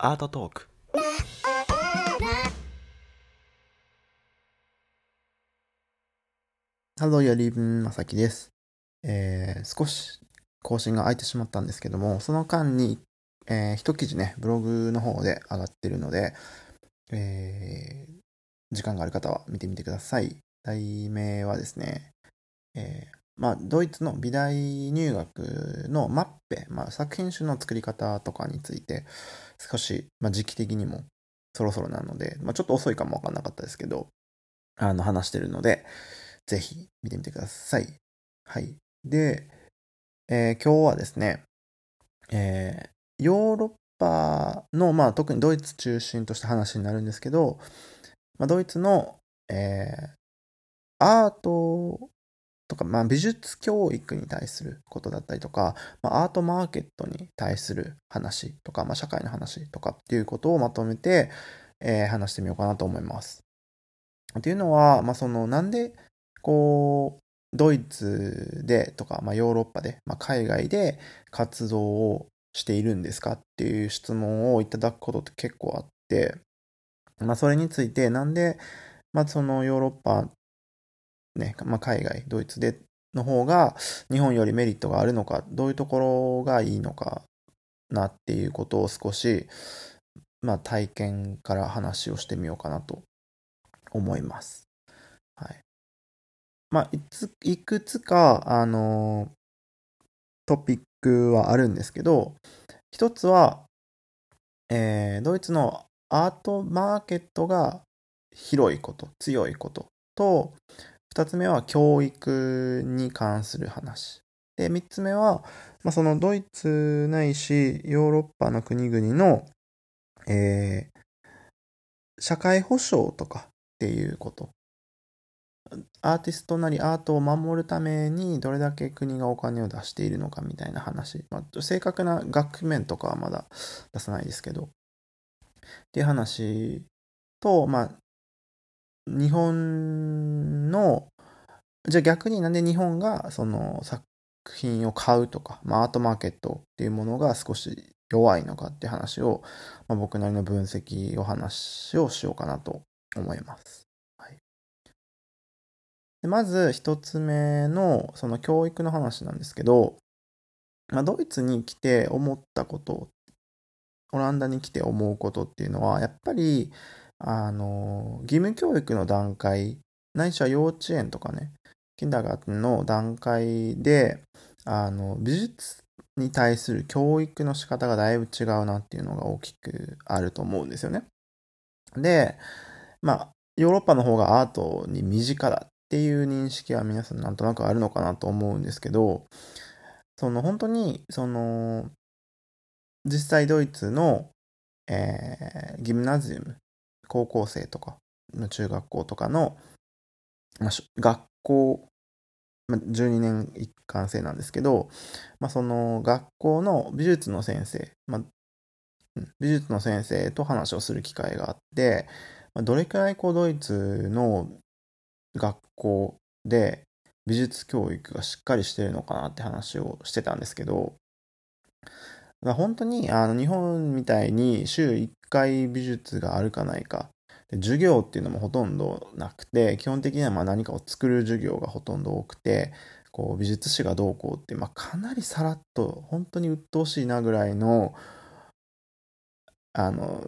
アートトークハローやリーブンまさきです。えー、少し更新が空いてしまったんですけども、その間に、えー、一記事ね、ブログの方で上がってるので、えー、時間がある方は見てみてください。題名はですね、えー、まあ、ドイツの美大入学の Mappe、まあ、作品集の作り方とかについて、少し、まあ、時期的にもそろそろなので、まあ、ちょっと遅いかもわかんなかったですけど、あの、話してるので、ぜひ見てみてください。はい。で、えー今日はですね、えーヨーロッパの、まあ特にドイツ中心とした話になるんですけど、まあ、ドイツの、えーアートとか、まあ、美術教育に対することだったりとか、まあ、アートマーケットに対する話とか、まあ、社会の話とかっていうことをまとめて、えー話してみようかなと思います。っていうのは、まあ、その、なんで、こう、ドイツでとか、まあ、ヨーロッパで、まあ、海外で活動をしているんですかっていう質問をいただくことって結構あって、まあ、それについて、なんで、まあ、そのヨーロッパ、ね、まあ、海外、ドイツでの方が日本よりメリットがあるのか、どういうところがいいのかなっていうことを少し、まあ、体験から話をしてみようかなと思います。はい。まあ、いついくつか、あのトピックはあるんですけど、一つは、えードイツのアートマーケットが広いこと、強いことと、二つ目は教育に関する話。で、三つ目は、まあ、そのドイツないしヨーロッパの国々の、えー社会保障とかっていうこと。アーティストなりアートを守るためにどれだけ国がお金を出しているのかみたいな話。まあ、正確な額面とかはまだ出さないですけど。っていう話と、まあ、日本の、じゃあ逆になんで日本がその作品を買うとか、まあ、アートマーケットっていうものが少し弱いのかっていう話を、まあ、僕なりの分析お話をしようかなと思います。でまず一つ目のその教育の話なんですけど、まあ、ドイツに来て思ったこと、オランダに来て思うことっていうのは、やっぱり、あの、義務教育の段階、ないしは幼稚園とかね、キンダーガーテンの段階で、あの、美術に対する教育の仕方がだいぶ違うなっていうのが大きくあると思うんですよね。で、まあ、ヨーロッパの方がアートに身近だっていう認識は皆さんなんとなくあるのかなと思うんですけど、その本当に、その、実際ドイツの、えーギムナジウム、高校生とかの中学校とかの、まあ、学校、まあ、12年一貫制なんですけど、まあ、その学校の美術の先生、まあ、美術の先生と話をする機会があって、まあ、どれくらいこうドイツの学校で美術教育がしっかりしてるのかなって話をしてたんですけど、まあ本当にあの日本みたいに週1回美術があるかないか、授業っていうのもほとんどなくて、基本的にはま何かを作る授業がほとんど多くて、こう美術史がどうこうって、まあ、かなりさらっと、本当に鬱陶しいなぐらいの、あの、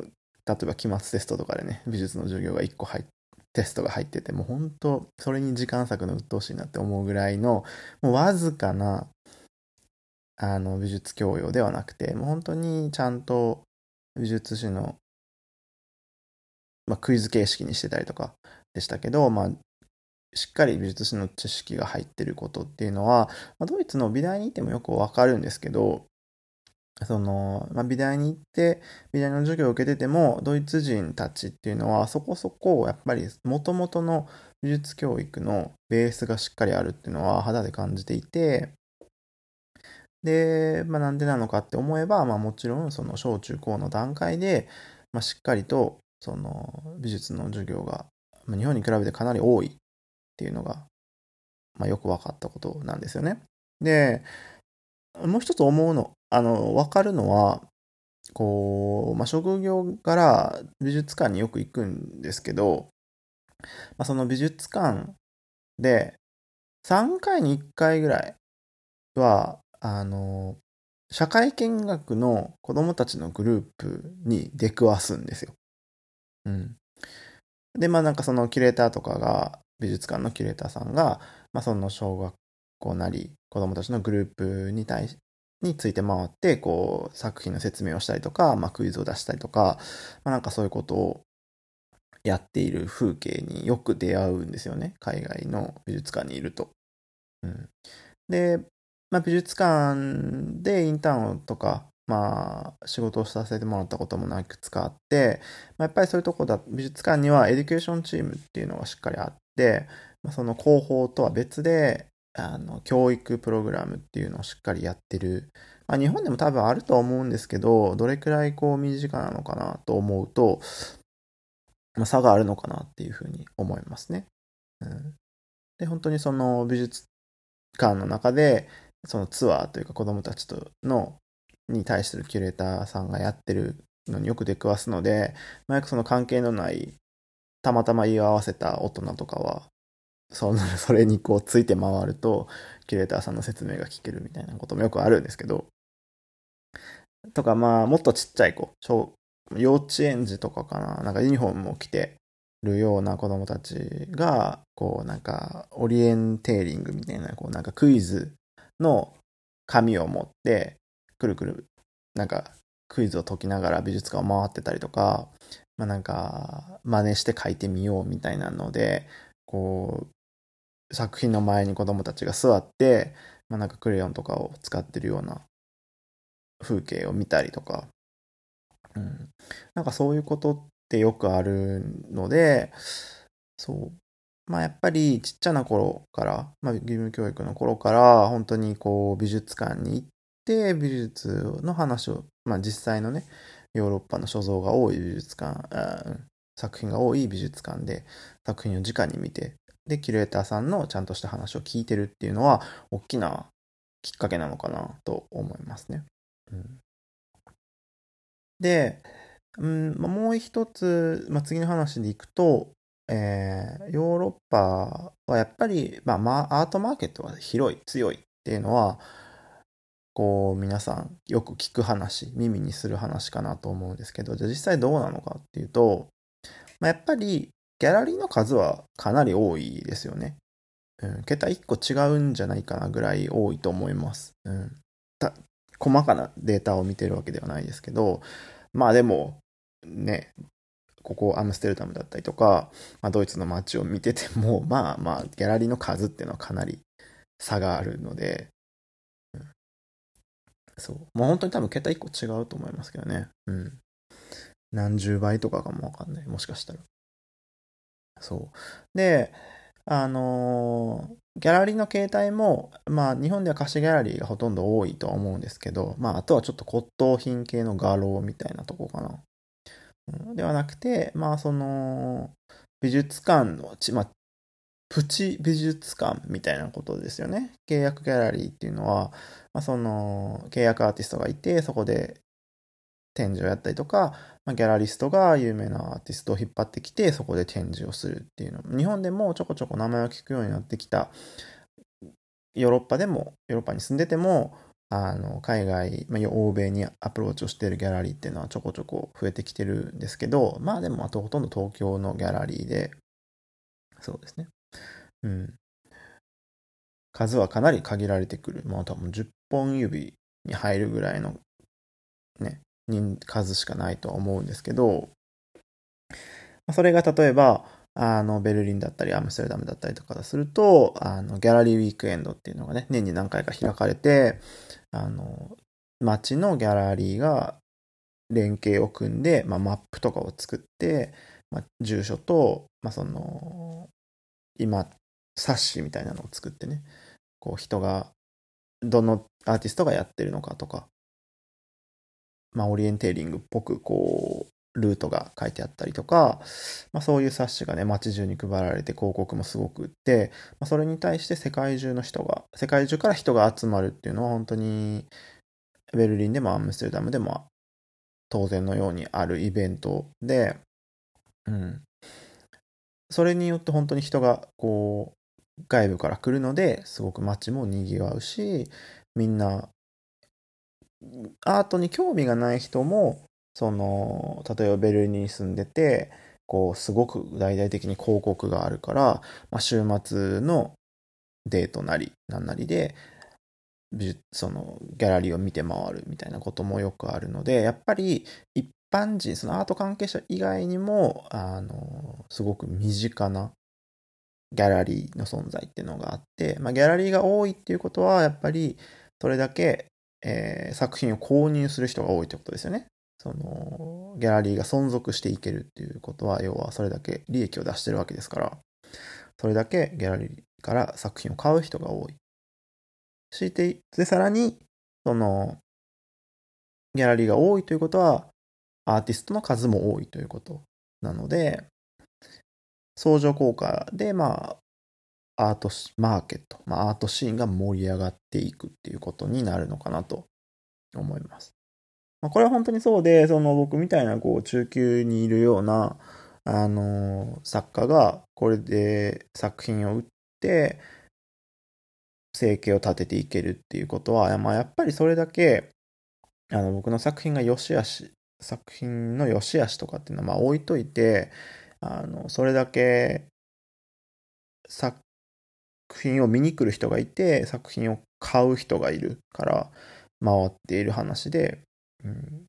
例えば期末テストとかでね、美術の授業が1個入ってテストが入ってて、もう本当、それに時間割くの鬱陶しいなって思うぐらいの、もうわずかな、あの、美術教養ではなくて、もう本当にちゃんと美術史の、まあ、クイズ形式にしてたりとかでしたけど、まあ、しっかり美術史の知識が入ってることっていうのは、まあ、ドイツの美大にいてもよくわかるんですけど、その、まあ、美大に行って、美大の授業を受けてても、ドイツ人たちっていうのは、そこそこ、やっぱり、元々の美術教育のベースがしっかりあるっていうのは肌で感じていて、で、まあ、なんでなのかって思えば、まあ、もちろん、その小中高の段階で、まあ、しっかりと、その、美術の授業が、まあ日本に比べてかなり多いっていうのが、まあ、よく分かったことなんですよね。で、もう一つ思うの、あの、分かるのは、こう、まあ、職業から美術館によく行くんですけど、まあ、その美術館で、3回に1回ぐらいは、あの、社会見学の子供たちのグループに出くわすんですよ。うん。で、まあなんかそのキュレーターとかが、美術館のキュレーターさんが、まあその小学校なり子供たちのグループに対し、について回って、こう、作品の説明をしたりとか、まあクイズを出したりとか、まあなんかそういうことをやっている風景によく出会うんですよね。海外の美術館にいると。うん。で、まあ、美術館でインターンとか、まあ、仕事をさせてもらったこともなく使って、まあ、やっぱりそういうとこだ、美術館には education team っていうのがしっかりあって、まあ、その広報とは別で、あの、教育プログラムっていうのをしっかりやってる。まあ、日本でも多分あると思うんですけど、どれくらいこう身近なのかなと思うと、まあ、差があるのかなっていうふうに思いますね。うん、で、本当にその美術館の中で、そのツアーというか子供たちとの、に対するキュレーターさんがやってるのによく出くわすので、まあ、よくその関係のない、たまたま言い合わせた大人とかは、その、それにこうついて回ると、キュレーターさんの説明が聞けるみたいなこともよくあるんですけど、とかまあ、もっとちっちゃい子、小、幼稚園児とかかな、なんかユニフォームを着てるような子供たちが、こうなんか、オリエンテーリングみたいな、こうなんかクイズの紙を持って、くるくる、なんか、クイズを解きながら美術館を回ってたりとか、まあなんか、真似して書いてみようみたいなので、こう、作品の前に子供たちが座って、まあなんかクレヨンとかを使ってるような風景を見たりとか、うん。なんかそういうことってよくあるので、そう。まあやっぱりちっちゃな頃から、まあ義務教育の頃から、本当にこう美術館に行って、美術の話を、まあ実際のね、ヨーロッパの所蔵が多い美術館、作品が多い美術館で作品を直に見て、で、キュレーターさんのちゃんとした話を聞いてるっていうのは、大きなきっかけなのかなと思いますね。うん、で、うん、もう一つ、まあ、次の話でいくと、えー、ヨーロッパはやっぱり、まあ、アートマーケットは広い、強いっていうのは、こう、皆さんよく聞く話、耳にする話かなと思うんですけど、じゃあ実際どうなのかっていうと、まあ、やっぱりギャラリーの数はかなり多いですよね。うん、桁1個違うんじゃないかなぐらい多いと思います。うん、細かなデータを見てるわけではないですけど、まあでも、ね、ここアムステルダムだったりとか、まあ、ドイツの街を見てても、まあまあ、ギャラリーの数っていうのはかなり差があるので、うん、そう。もう本当に多分桁1個違うと思いますけどね。うん。何十倍とかかもわかんない。もしかしたら。そう。で、あのー、ギャラリーの形態も、まあ、日本では貸しギャラリーがほとんど多いとは思うんですけど、まあ、あとはちょっと骨董品系の画廊みたいなとこかな。ではなくて、まあ、その、美術館の、まあ、プチ美術館みたいなことですよね。契約ギャラリーっていうのは、まあ、その、契約アーティストがいて、そこで展示をやったりとか、まあ、ギャラリストが有名なアーティストを引っ張ってきて、そこで展示をするっていうの。日本でもちょこちょこ名前を聞くようになってきた、ヨーロッパでも、ヨーロッパに住んでても、あの、海外、まあ、欧米にアプローチをしているギャラリーっていうのはちょこちょこ増えてきてるんですけど、まあでも、あとほとんど東京のギャラリーで、そうですね。うん。数はかなり限られてくる。まあ多分10本指に入るぐらいのね、人数しかないとは思うんですけど、それが例えば、あの、ベルリンだったり、アムステルダムだったりとかすると、あの、ギャラリーウィークエンドっていうのがね、年に何回か開かれて、あの、街のギャラリーが連携を組んで、まあ、マップとかを作って、まあ、住所と、まあ、その、今、冊子みたいなのを作ってね、こう人が、どのアーティストがやってるのかとか、まあ、オリエンテーリングっぽく、こう、ルートが書いてあったりとか、まあ、そういう冊子がね、街中に配られて広告もすごく売って、まあ、それに対して世界中の人が、世界中から人が集まるっていうのは本当に、ベルリンでもアムステルダムでも当然のようにあるイベントで、うん。それによって本当に人がこう、外部から来るので、すごく街も賑わうし、みんな、アートに興味がない人も、その、例えばベルリンに住んでて、こう、すごく大々的に広告があるから、まあ、週末のデートなり、なんなりで、そのギャラリーを見て回るみたいなこともよくあるので、やっぱり一般人、そのアート関係者以外にも、あの、すごく身近なギャラリーの存在っていうのがあって、まあ、ギャラリーが多いっていうことは、やっぱりそれだけ、えー、作品を購入する人が多いってことですよね。その、ギャラリーが存続していけるっていうことは、要はそれだけ利益を出してるわけですから、それだけギャラリーから作品を買う人が多い。してで、さらに、その、ギャラリーが多いということは、アーティストの数も多いということなので、相乗効果で、まあ、アートマーケット、まあ、アートシーンが盛り上がっていくっていうことになるのかなと思います。まあ、これは本当にそうで、その僕みたいなこう中級にいるような、あの作家がこれで作品を売って、生計を立てていけるっていうことは、まあ、やっぱりそれだけ、あの、僕の作品が良し悪し、作品の良し悪しとかっていうのは、まあ、置いといて、あの、それだけ、作品を見に来る人がいて、作品を買う人がいるから回っている話で、うん、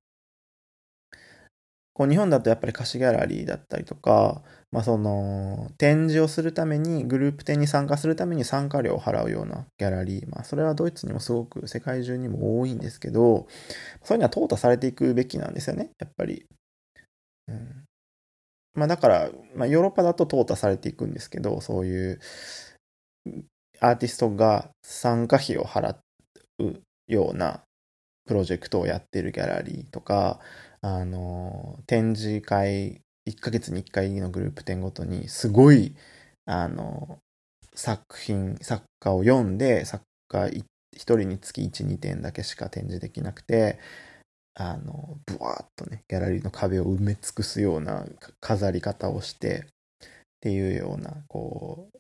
こう日本だとやっぱり貸しギャラリーだったりとか、まあ、その展示をするためにグループ展に参加するために参加料を払うようなギャラリー、まあ、それはドイツにもすごく世界中にも多いんですけどそういうのは淘汰されていくべきなんですよねやっぱり、うん。まあ、だから、まあ、ヨーロッパだと淘汰されていくんですけどそういうアーティストが参加費を払うようなプロジェクトをやってるギャラリーとかあの展示会1ヶ月に1回のグループ展ごとに、すごい、あの、作品、作家を読んで、作家1人につき1、2点だけしか展示できなくて、あの、ブワーっとね、ギャラリーの壁を埋め尽くすような飾り方をして、っていうような、こう、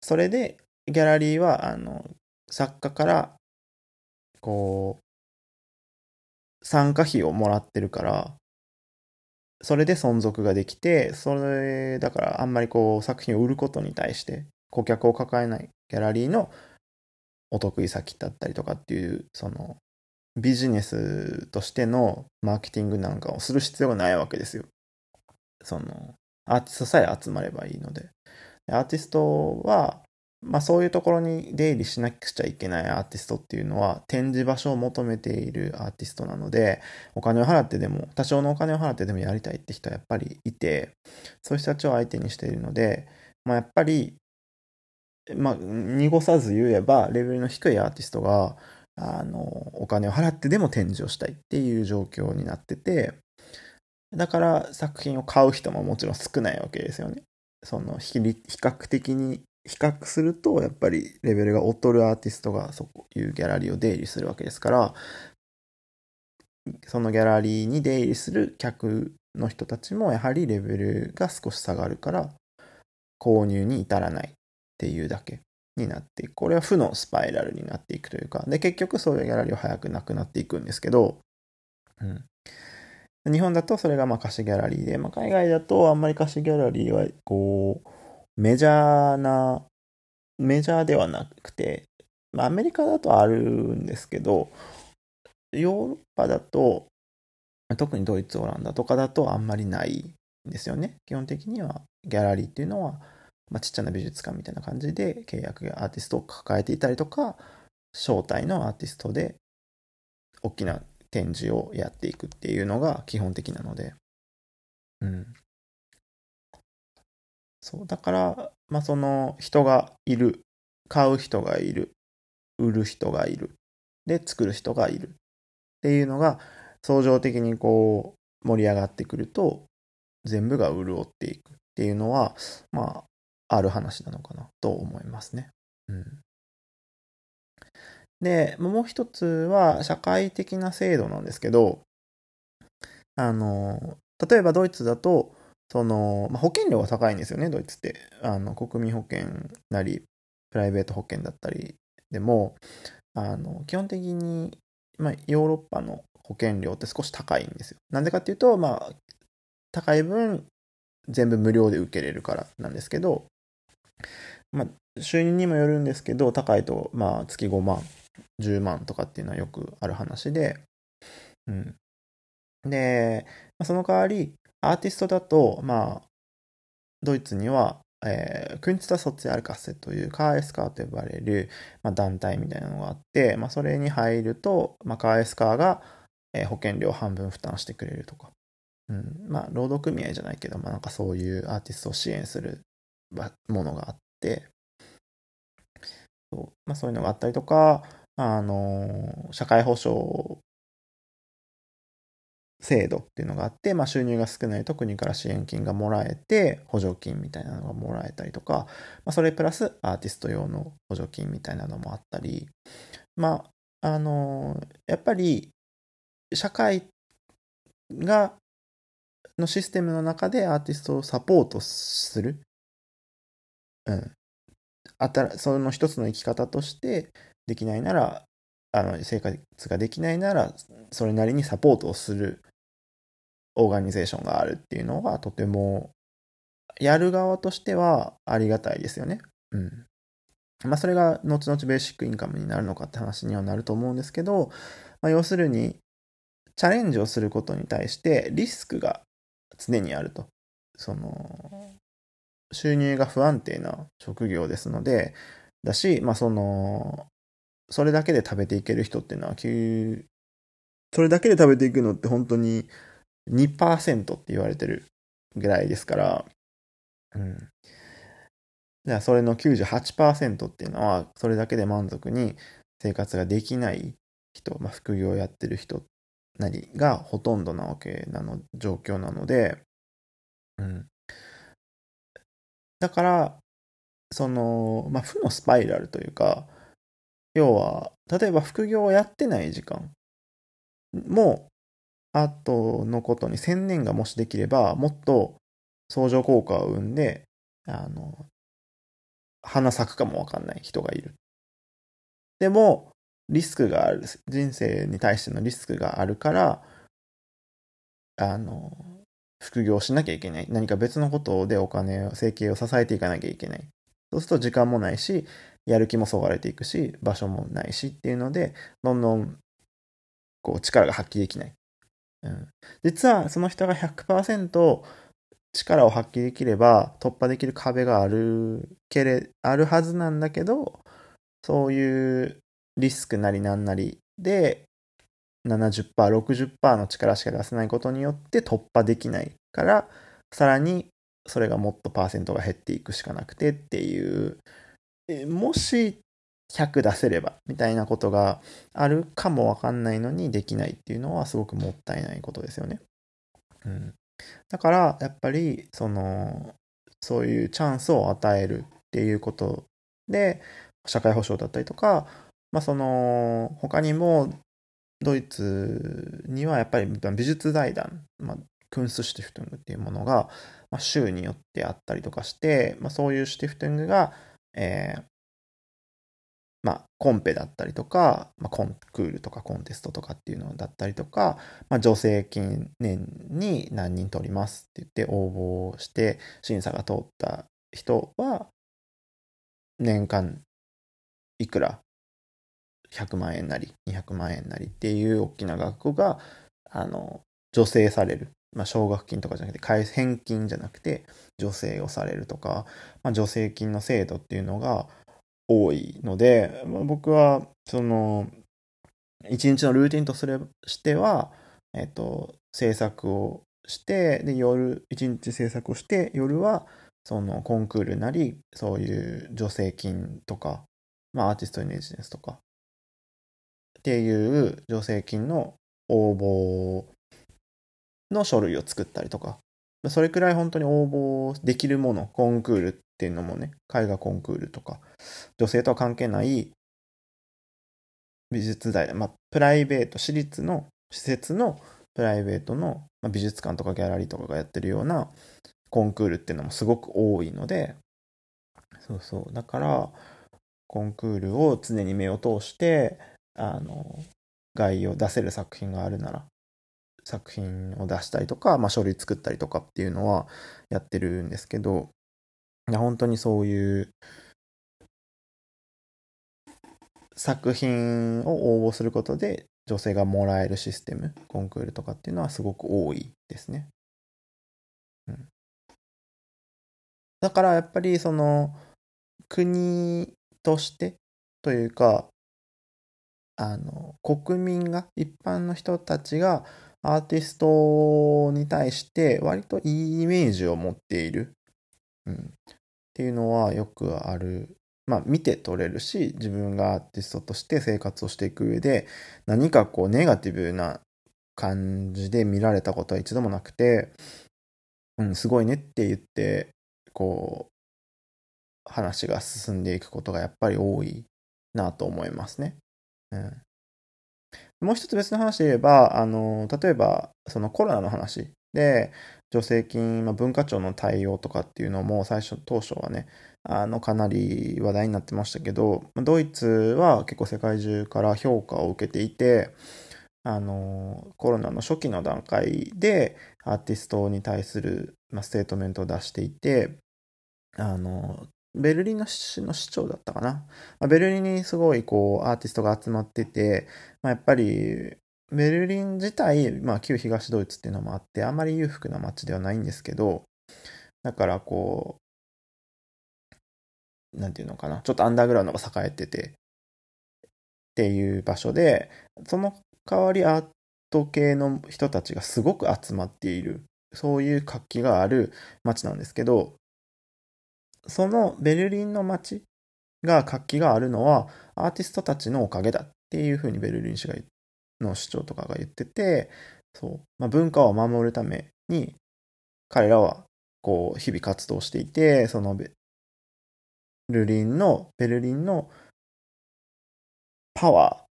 それで、ギャラリーは、あの、作家から、こう、参加費をもらってるから、それで存続ができて、それ、だからあんまりこう作品を売ることに対して顧客を抱えないギャラリーのお得意先だったりとかっていう、そのビジネスとしてのマーケティングなんかをする必要がないわけですよ。その、アーティストさえ集まればいいので。アーティストは、まあそういうところに出入りしなくちゃいけないアーティストっていうのは展示場所を求めているアーティストなのでお金を払ってでも多少のお金を払ってでもやりたいって人はやっぱりいてそういう人たちを相手にしているのでまあやっぱりまあ濁さず言えばレベルの低いアーティストがあのお金を払ってでも展示をしたいっていう状況になっててだから作品を買う人ももちろん少ないわけですよね。その比較的に比較すると、やっぱりレベルが劣るアーティストがそういうギャラリーを出入りするわけですから、そのギャラリーに出入りする客の人たちもやはりレベルが少し下がるから購入に至らないっていうだけになっていく。これは負のスパイラルになっていくというか、で、結局そういうギャラリーは早くなくなっていくんですけど、うん。日本だとそれがまあ貸しギャラリーで、まあ、海外だとあんまり貸しギャラリーはこう、メジャーな、メジャーではなくて、まあ、アメリカだとあるんですけど、ヨーロッパだと、特にドイツ、オランダとかだとあんまりないんですよね。基本的にはギャラリーっていうのは、まあ、ちっちゃな美術館みたいな感じで契約やアーティストを抱えていたりとか、招待のアーティストで大きな展示をやっていくっていうのが基本的なので、うん。そう、だから、まあその人がいる、買う人がいる、売る人がいる、で、作る人がいる。っていうのが、相乗的にこう盛り上がってくると、全部が潤っていく。っていうのは、まあ、ある話なのかな。と思いますね。うん。で、もう一つは社会的な制度なんですけど、あの、例えばドイツだと、その、まあ、保険料が高いんですよね、ドイツって。あの、国民保険なり、プライベート保険だったりでも、あの、基本的に、まあ、ヨーロッパの保険料って少し高いんですよ。なんでかっていうと、まあ、高い分、全部無料で受けれるからなんですけど、まあ、収入にもよるんですけど、高いと、まあ、月5万、10万とかっていうのはよくある話で、うん。で、その代わり、アーティストだと、まあ、ドイツには、えー、クンツタ・ソツィアルカッセというカーエスカーと呼ばれる、まあ、団体みたいなのがあって、まあ、それに入ると、まあ、カーエスカーが、えー、保険料半分負担してくれるとか。うん、まあ、労働組合じゃないけど、まあ、なんかそういうアーティストを支援するものがあって、そう。まあ、そういうのがあったりとか、あの、社会保障制度っていうのがあって、まあ、収入が少ないと国から支援金がもらえて、補助金みたいなのがもらえたりとか、まあ、それプラスアーティスト用の補助金みたいなのもあったり、まあ、あの、やっぱり、社会が、のシステムの中でアーティストをサポートする。うん。あたその一つの生き方としてできないなら、あの、生活ができないなら、それなりにサポートをするオーガニゼーションがあるっていうのは、とても、やる側としてはありがたいですよね。うん。まあ、それが後々ベーシックインカムになるのかって話にはなると思うんですけど、まあ、要するに、チャレンジをすることに対してリスクが常にあると。その、収入が不安定な職業ですので、だし、まあその、それだけで食べていける人っていうのは、それだけで食べていくのって本当に2%って言われてるぐらいですから、うん。じゃあそれの98%っていうのは、それだけで満足に生活ができない人、まあ、副業をやってる人なりがほとんどなわけなの、状況なので、うん。だから、その、まあ、負のスパイラルというか、要は、例えば副業をやってない時間も、あとのことに専念がもしできれば、もっと相乗効果を生んで、あの、花咲くかもわかんない人がいる。でも、リスクがある、人生に対してのリスクがあるから、あの、副業しなきゃいけない。何か別のことでお金を、生計を支えていかなきゃいけない。そうすると時間もないし、やる気もそがれていくし、場所もないしっていうので、どんどん、こう、力が発揮できない。うん。実は、その人が100%力を発揮できれば、突破できる壁があるけれ、あるはずなんだけど、そういうリスクなりなんなりで、70%、60%の力しか出せないことによって突破できないから、さらにそれがもっとパーセントが減っていくしかなくてっていう、もし100出せればみたいなことがあるかもわかんないのにできないっていうのはすごくもったいないことですよね。うん。だからやっぱりそのそういうチャンスを与えるっていうことで社会保障だったりとか、まあその他にもドイツにはやっぱり美術財団、まあ、クンスシュティフトングっていうものが、まあ、州によってあったりとかして、まあ、そういうシュティフトングが、えー、まあ、コンペだったりとか、まあ、コンクールとかコンテストとかっていうのだったりとか、まあ、助成金年に何人取りますって言って応募して審査が通った人は年間いくら？100万円なり200万円なりっていう大きな額が、あの、助成される。まあ、奨学金とかじゃなくて、返金じゃなくて、助成をされるとか、まあ、助成金の制度っていうのが多いので、まあ、僕は、その、一日のルーティンとすれしては、えっと、制作をして、で、夜、一日制作をして、夜は、そのコンクールなり、そういう助成金とか、まあアーティストイメージですとか、っていう助成金の応募の書類を作ったりとか、それくらい本当に応募できるもの、コンクールっていうのもね、絵画コンクールとか、女性とは関係ない美術大、まあ、プライベート、私立の施設のプライベートの、美術館とかギャラリーとかがやってるようなコンクールっていうのもすごく多いので、そうそう。だから、コンクールを常に目を通して、あの、概要出せる作品があるなら、作品を出したりとか、まあ、書類作ったりとかっていうのはやってるんですけど、本当にそういう作品を応募することで女性がもらえるシステム、コンクールとかっていうのはすごく多いですね。うん。だからやっぱりその国としてというか、あの、国民が、一般の人たちがアーティストに対して割といいイメージを持っている。うん。っていうのはよくある。まあ見て取れるし、自分がアーティストとして生活をしていく上で、何かこうネガティブな感じで見られたことは一度もなくて、うん、すごいねって言って、こう、話が進んでいくことがやっぱり多いなと思いますね。うん。もう一つ別の話で言えば、あの、例えば、そのコロナの話。で、助成金、まあ、文化庁の対応とかっていうのも最初、当初はね、あの、かなり話題になってましたけど、ドイツは結構世界中から評価を受けていて、あの、コロナの初期の段階でアーティストに対する、まあ、ステートメントを出していて、あの、ベルリンの市の市長だったかな。まあ、ベルリンにすごいこうアーティストが集まってて、まあ、やっぱりベルリン自体、まあ、旧東ドイツっていうのもあって、あんまり裕福な街ではないんですけど、だからこう、なんていうのかな、ちょっとアンダーグラウンドが栄えてて、っていう場所で、その代わりアート系の人たちがすごく集まっている、そういう活気がある街なんですけど、そのベルリンの街が活気があるのはアーティストたちのおかげだっていうふうにベルリン市がの市長とかが言ってて、そう。まあ、文化を守るために彼らはこう日々活動していて、そのベルリンの、ベルリンのパワー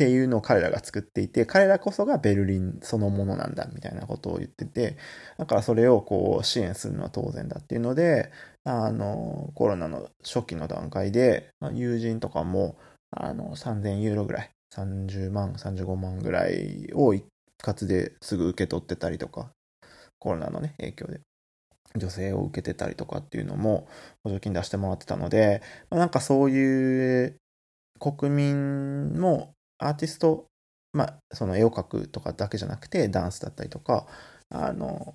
っていうのを彼らが作っていて、彼らこそがベルリンそのものなんだみたいなことを言ってて、だからそれをこう支援するのは当然だっていうので、あの、コロナの初期の段階で、友人とかも、あの、3000ユーロぐらい、30万、35万ぐらいを一括ですぐ受け取ってたりとか、コロナのね、影響で。女性を受けてたりとかっていうのも補助金出してもらってたので、なんかそういう国民もアーティスト、まあ、その絵を描くとかだけじゃなくて、ダンスだったりとか、あの、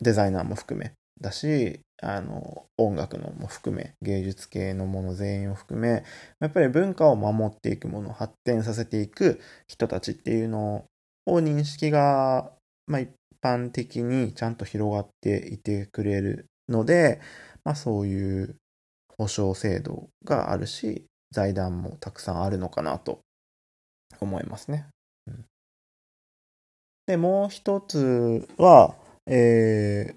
デザイナーも含めだし、あの、音楽のも含め、芸術系のもの全員を含め、やっぱり文化を守っていくもの、発展させていく人たちっていうのを認識が、まあ一般的にちゃんと広がっていてくれるので、まあそういう保障制度があるし、財団もたくさんあるのかなと思いますね。うん、で、もう一つは、え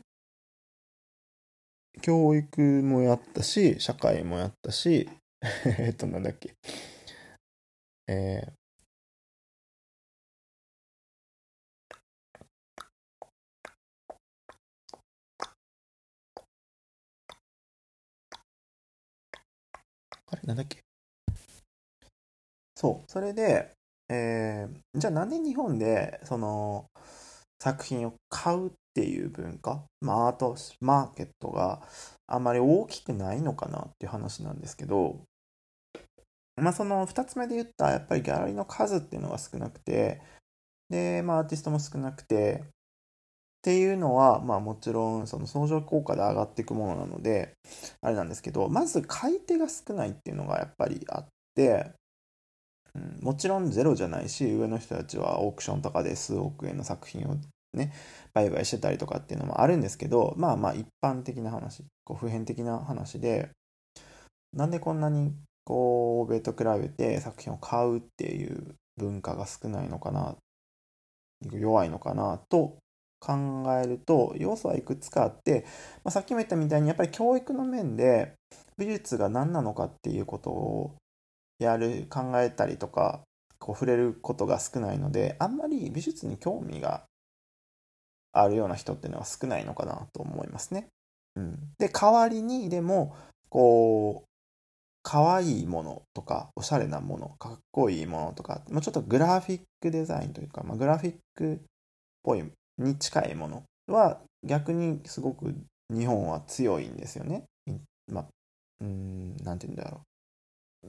ー、教育もやったし、社会もやったし、えっと、なんだっけ。えー、あれ？なんだっけ？そう。それで、えー、じゃあなんで日本で、その、作品を買うっていう文化、まあ、アートマーケットがあまり大きくないのかなっていう話なんですけど、まあ、その2つ目で言ったやっぱりギャラリーの数っていうのが少なくて、で、まあ、アーティストも少なくて、っていうのは、まあもちろんその相乗効果で上がっていくものなので、あれなんですけど、まず買い手が少ないっていうのがやっぱりあって、もちろんゼロじゃないし、上の人たちはオークションとかで数億円の作品をね、売買してたりとかっていうのもあるんですけど、まあまあ一般的な話、こう普遍的な話で、なんでこんなにこう欧米と比べて作品を買うっていう文化が少ないのかな、弱いのかなと考えると要素はいくつかあって、まあ、さっきも言ったみたいにやっぱり教育の面で美術が何なのかっていうことをやる、考えたりとか、こう触れることが少ないので、あんまり美術に興味があるような人っていうのは少ないのかなと思いますね。うん、で、代わりに、でも、こう、可愛いものとか、おしゃれなもの、かっこいいものとか、もうちょっとグラフィックデザインというか、まあ、グラフィックっぽいに近いものは逆にすごく日本は強いんですよね。まあ、うん、なんて言うんだろう。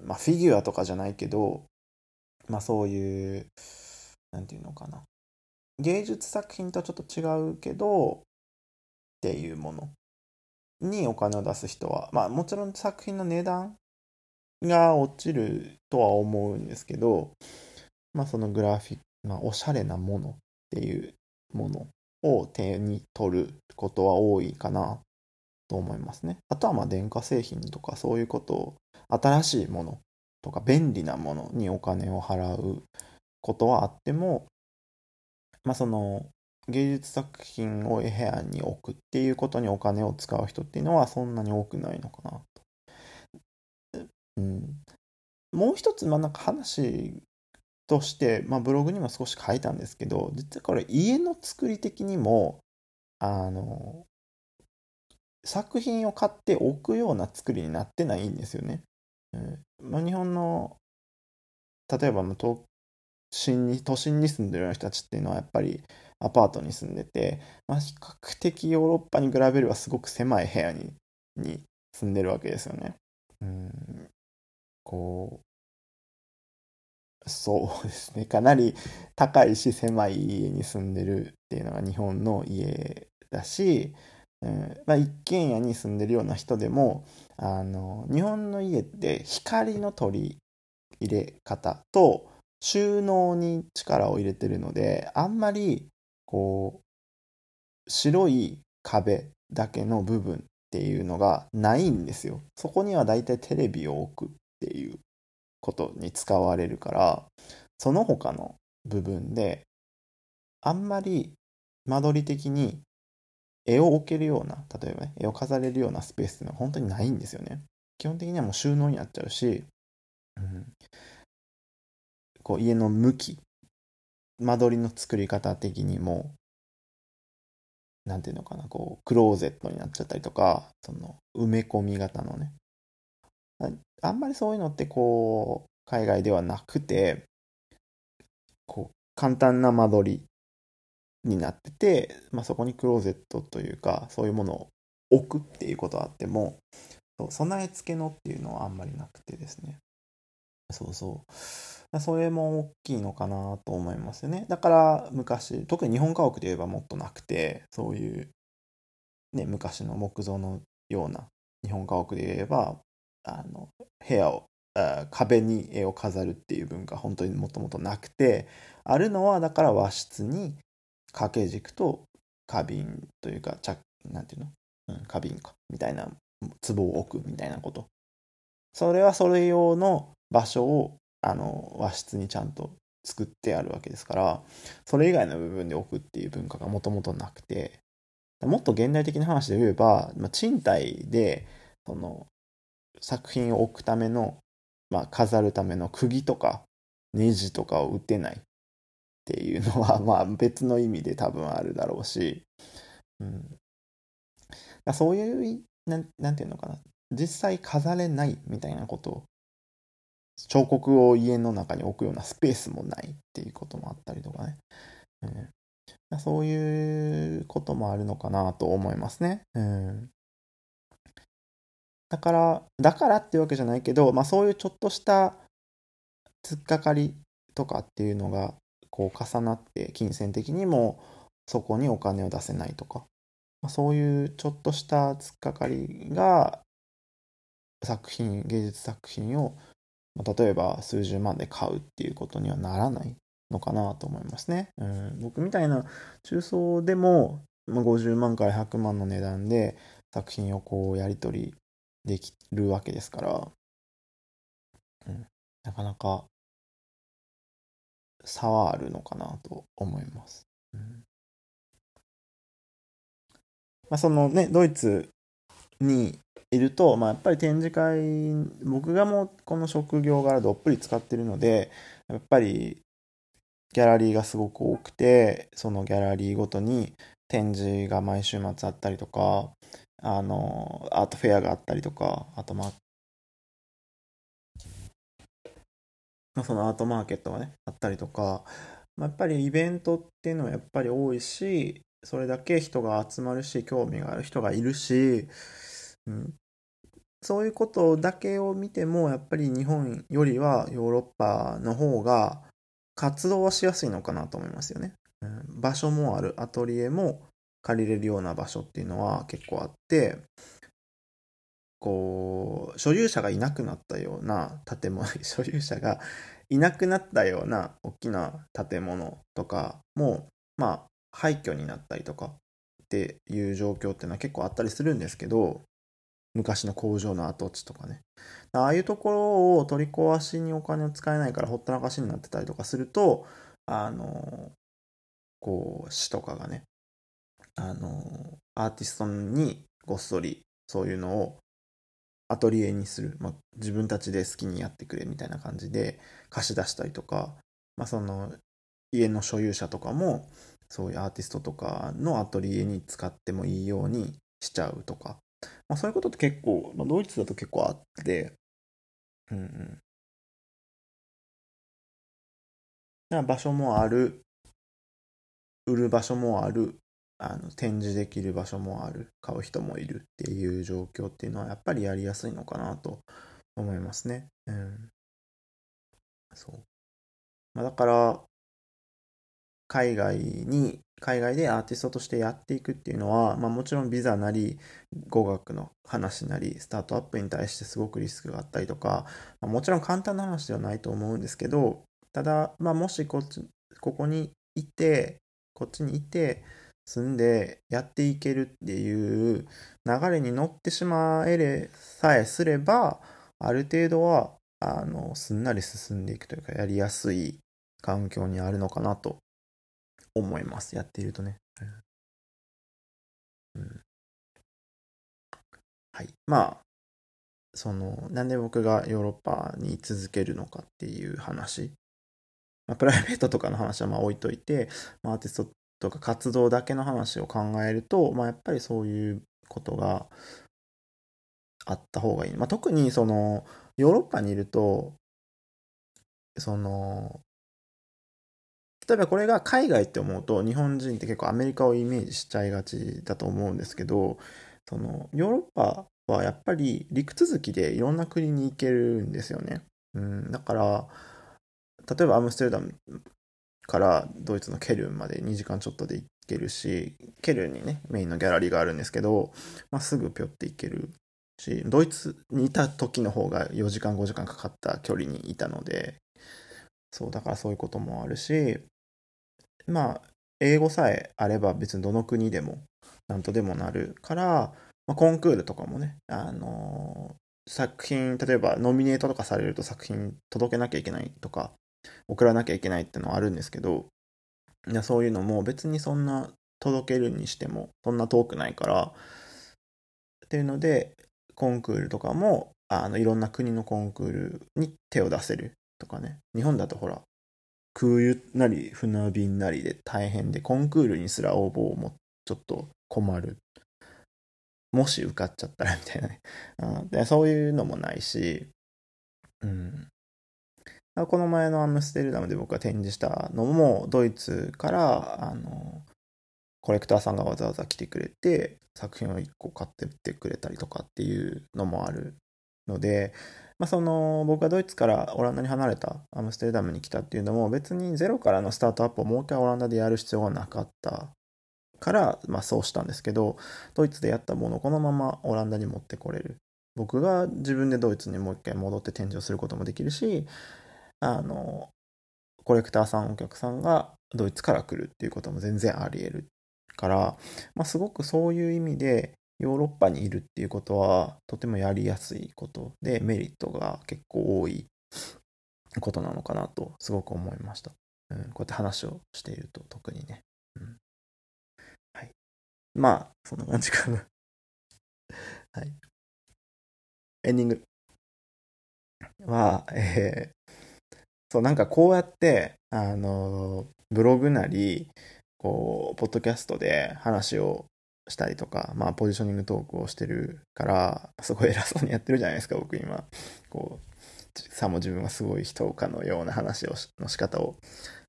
まあ、フィギュアとかじゃないけど、まあそういう、なんていうのかな。芸術作品とはちょっと違うけど、っていうものにお金を出す人は、まあもちろん作品の値段が落ちるとは思うんですけど、まあそのグラフィック、まあおしゃれなものっていうものを手に取ることは多いかなと思いますね。あとはまあ電化製品とかそういうことを新しいものとか便利なものにお金を払うことはあっても、まあその芸術作品を部屋に置くっていうことにお金を使う人っていうのはそんなに多くないのかなと。うん、もう一つ、まあなんか話として、まあブログにも少し書いたんですけど、実はこれ家の作り的にも、あの、作品を買って置くような作りになってないんですよね。まあ、日本の例えば都心に都心に住んでるような人たちっていうのはやっぱりアパートに住んでて、まあ、比較的ヨーロッパに比べればすごく狭い部屋にに住んでるわけですよね。うん。こうそうですね。かなり高いし狭い家に住んでるっていうのが日本の家だしうんまあ、一軒家に住んでるような人でもあの日本の家って光の取り入れ方と収納に力を入れてるのであんまりこう白い壁だけの部分っていうのがないんですよ。そこにはだいたいテレビを置くっていうことに使われるからその他の部分であんまり間取り的に絵を置けるような、例えばね、絵を飾れるようなスペースっていうのは本当にないんですよね。基本的にはもう収納になっちゃうし、うん、こう家の向き、間取りの作り方的にも、なんていうのかな、こう、クローゼットになっちゃったりとか、その、埋め込み型のね。あんまりそういうのってこう、海外ではなくて、こう、簡単な間取りになってて、まあ、そこにクローゼットというかそういうものを置くっていうことはあっても備え付けのっていうのはあんまりなくてですね。そうそう。それも大きいのかなと思いますよね。だから昔特に日本家屋で言えばもっとなくてそういうね昔の木造のような日本家屋で言えばあの部屋を壁に絵を飾るっていう文化本当にもともとなくてあるのはだから和室に掛け軸と花瓶というか、ちゃなんていうの、うん、花瓶か、みたいな、壺を置くみたいなこと。それはそれ用の場所を、あの、和室にちゃんと作ってあるわけですから、それ以外の部分で置くっていう文化がもともとなくて、もっと現代的な話で言えば、まあ、賃貸で、その、作品を置くための、まあ、飾るための釘とか、ネジとかを打てない。っていうのは、まあ別の意味で多分あるだろうし、うん、そういうな、なんていうのかな、実際飾れないみたいなこと。彫刻を家の中に置くようなスペースもないっていうこともあったりとかね。うん、そういうこともあるのかなと思いますね。うん、だから、だからっていうわけじゃないけど、まあそういうちょっとした突っかかりとかっていうのがこう重なって金銭的にもそこにお金を出せないとか、まあ、そういうちょっとした突っかかりが作品芸術作品を、ま、例えば数十万で買うっていうことにはならないのかなと思いますね。うん、僕みたいな中層でも、まあ、50万から100万の値段で作品をこうやり取りできるわけですから、うん、なかなか差はあるのかなと思います。まあ、そのね、ドイツにいると、まあ、やっぱり展示会、僕がもうこの職業柄どっぷり使ってるので、やっぱりギャラリーがすごく多くて、そのギャラリーごとに展示が毎週末あったりとか、あの、アートフェアがあったりとか、あとまあ、まあ、そのアートマーケットがね、あったりとか、まあ、やっぱりイベントっていうのはやっぱり多いし、それだけ人が集まるし、興味がある人がいるし、うん、そういうことだけを見ても、やっぱり日本よりはヨーロッパの方が活動はしやすいのかなと思いますよね。うん、場所もある、アトリエも借りれるような場所っていうのは結構あって、こう、所有者がいなくなったような建物、所有者がいなくなったような大きな建物とかも、まあ、廃墟になったりとかっていう状況っていうのは結構あったりするんですけど、昔の工場の跡地とかね。ああいうところを取り壊しにお金を使えないからほったらかしになってたりとかすると、あの、こう、市とかがね、あの、アーティストにごっそりそういうのをアトリエにする、まあ、自分たちで好きにやってくれみたいな感じで貸し出したりとか、まあ、その家の所有者とかもそういうアーティストとかのアトリエに使ってもいいようにしちゃうとか、まあ、そういうことって結構、まあ、ドイツだと結構あって、うんうん。場所もある、売る場所もある、あの展示できる場所もある、買う人もいるっていう状況っていうのはやっぱりやりやすいのかなと思いますね。うん。そう。まあ、だから、海外に、海外でアーティストとしてやっていくっていうのは、まあもちろんビザなり、語学の話なり、スタートアップに対してすごくリスクがあったりとか、まあ、もちろん簡単な話ではないと思うんですけど、ただ、まあもしこっち、ここにいて、こっちにいて、住んでやっていけるっていう流れに乗ってしまえれさえすれば、ある程度は、あの、すんなり進んでいくというか、やりやすい環境にあるのかなと思います。やっているとね。うん。はい。まあ、その、なんで僕がヨーロッパに続けるのかっていう話。まあ、プライベートとかの話はまあ置いといて、まあ、アーティストとか活動だけの話を考えると、まあ、やっぱりそういうことがあった方がいい。まあ、特にそのヨーロッパにいると、その、例えばこれが海外って思うと日本人って結構アメリカをイメージしちゃいがちだと思うんですけど、そのヨーロッパはやっぱり陸続きでいろんな国に行けるんですよね。うん、だから、例えばアムステルダムからドイツのケルンまで2時間ちょっとで行けるし、ケルンにね、メインのギャラリーがあるんですけど、まあ、すぐぴょって行けるし、ドイツにいた時の方が4時間5時間かかった距離にいたので、そう、だからそういうこともあるし、まあ、英語さえあれば別にどの国でもなんとでもなるから、まあ、コンクールとかもね、あのー、作品、例えばノミネートとかされると作品届けなきゃいけないとか、送らなきゃいけないっていうのはあるんですけど、そういうのも別にそんな届けるにしてもそんな遠くないから、っていうので、コンクールとかも、あの、いろんな国のコンクールに手を出せるとかね。日本だとほら、空輸なり船便なりで大変で、コンクールにすら応募をもちょっと困る。もし受かっちゃったらみたいなね。うん、でそういうのもないし、うん。この前のアムステルダムで僕が展示したのも、ドイツから、あの、コレクターさんがわざわざ来てくれて、作品を1個買ってってくれたりとかっていうのもあるので、まあ、その僕がドイツからオランダに離れたアムステルダムに来たっていうのも別にゼロからのスタートアップをもう一回オランダでやる必要がなかったから、まあ、そうしたんですけどドイツでやったものをこのままオランダに持ってこれる。僕が自分でドイツにもう一回戻って展示をすることもできるしあの、コレクターさん、お客さんがドイツから来るっていうことも全然あり得るから、まあ、すごくそういう意味で、ヨーロッパにいるっていうことは、とてもやりやすいことで、メリットが結構多いことなのかなと、すごく思いました。うん、こうやって話をしていると、特にね。うん、はい。まあ、そんな感じかなはい。エンディングは、えー、そう、なんかこうやって、あの、ブログなり、こう、ポッドキャストで話をしたりとか、まあ、ポジショニングトークをしてるから、すごい偉そうにやってるじゃないですか、僕今。こう、さも自分はすごい人かのような話をの仕方を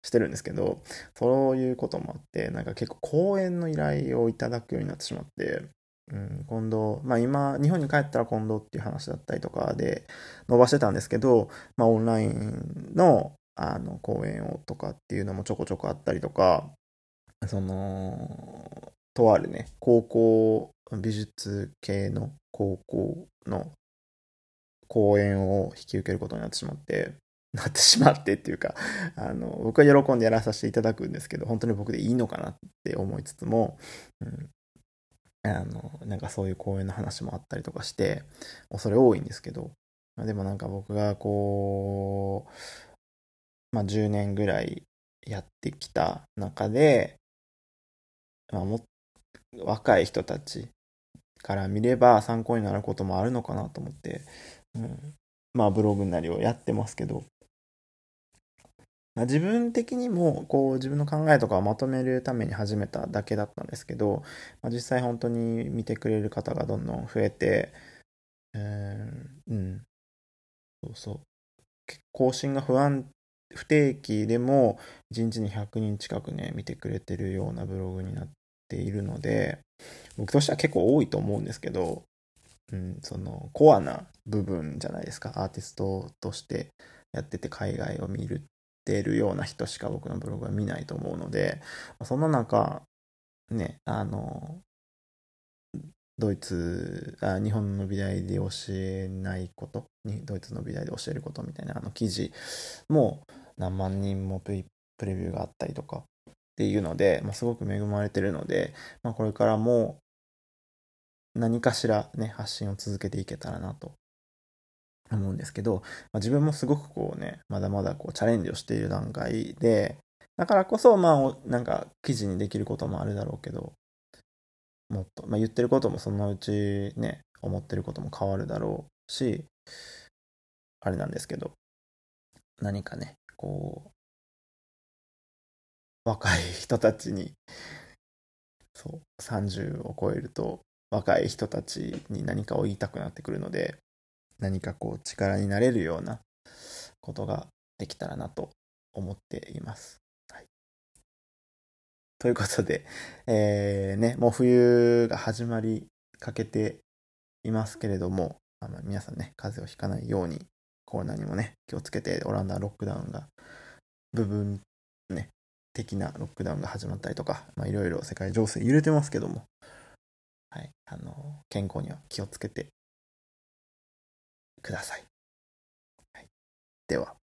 してるんですけど、そういうこともあって、なんか結構講演の依頼をいただくようになってしまって、うん、今度、まあ今、日本に帰ったら今度っていう話だったりとかで伸ばしてたんですけど、まあオンラインのあの講演をとかっていうのもちょこちょこあったりとか、その、とあるね、高校、美術系の高校の講演を引き受けることになってしまって、なってしまってっていうか、あの、僕は喜んでやらさせていただくんですけど、本当に僕でいいのかなって思いつつも、うん、あの、なんかそういう講演の話もあったりとかして、恐れ多いんですけど、でもなんか僕がこう、まあ10年ぐらいやってきた中で、まあも、若い人たちから見れば参考になることもあるのかなと思って、うん、まあブログなりをやってますけど、まあ、自分的にもこう自分の考えとかをまとめるために始めただけだったんですけど、まあ、実際本当に見てくれる方がどんどん増えて、えー、うん、そうそう。更新が不安、不定期でも1日に100人近くね、見てくれてるようなブログになっているので、僕としては結構多いと思うんですけど、うん、そのコアな部分じゃないですか。アーティストとしてやってて海外を見るてるような人しか僕のブログは見ないと思うので、そんな中、ね、あの、ドイツ、あ日本の美大で教えないこと、ドイツの美大で教えることみたいなあの記事も何万人もプレビューがあったりとかっていうので、まあ、すごく恵まれてるので、まあ、これからも何かしらね、発信を続けていけたらなと思うんですけど、まあ、自分もすごくこうね、まだまだこうチャレンジをしている段階で、だからこそ、まあ、なんか記事にできることもあるだろうけど、もっと、まあ、言ってることもそのうちね、思ってることも変わるだろうし、あれなんですけど、何かね、こう、若い人たちに、そう、30を超えると、若い人たちに何かを言いたくなってくるので、何かこう力になれるようなことができたらなと思っています。はい、ということで、えー、ね、もう冬が始まりかけていますけれども、あの皆さんね、風邪をひかないように、コロナにもね、気をつけて、オランダロックダウンが、部分ね、的なロックダウンが始まったりとか、まあいろいろ世界情勢揺れてますけども、はい、あの、健康には気をつけてください。はい、では。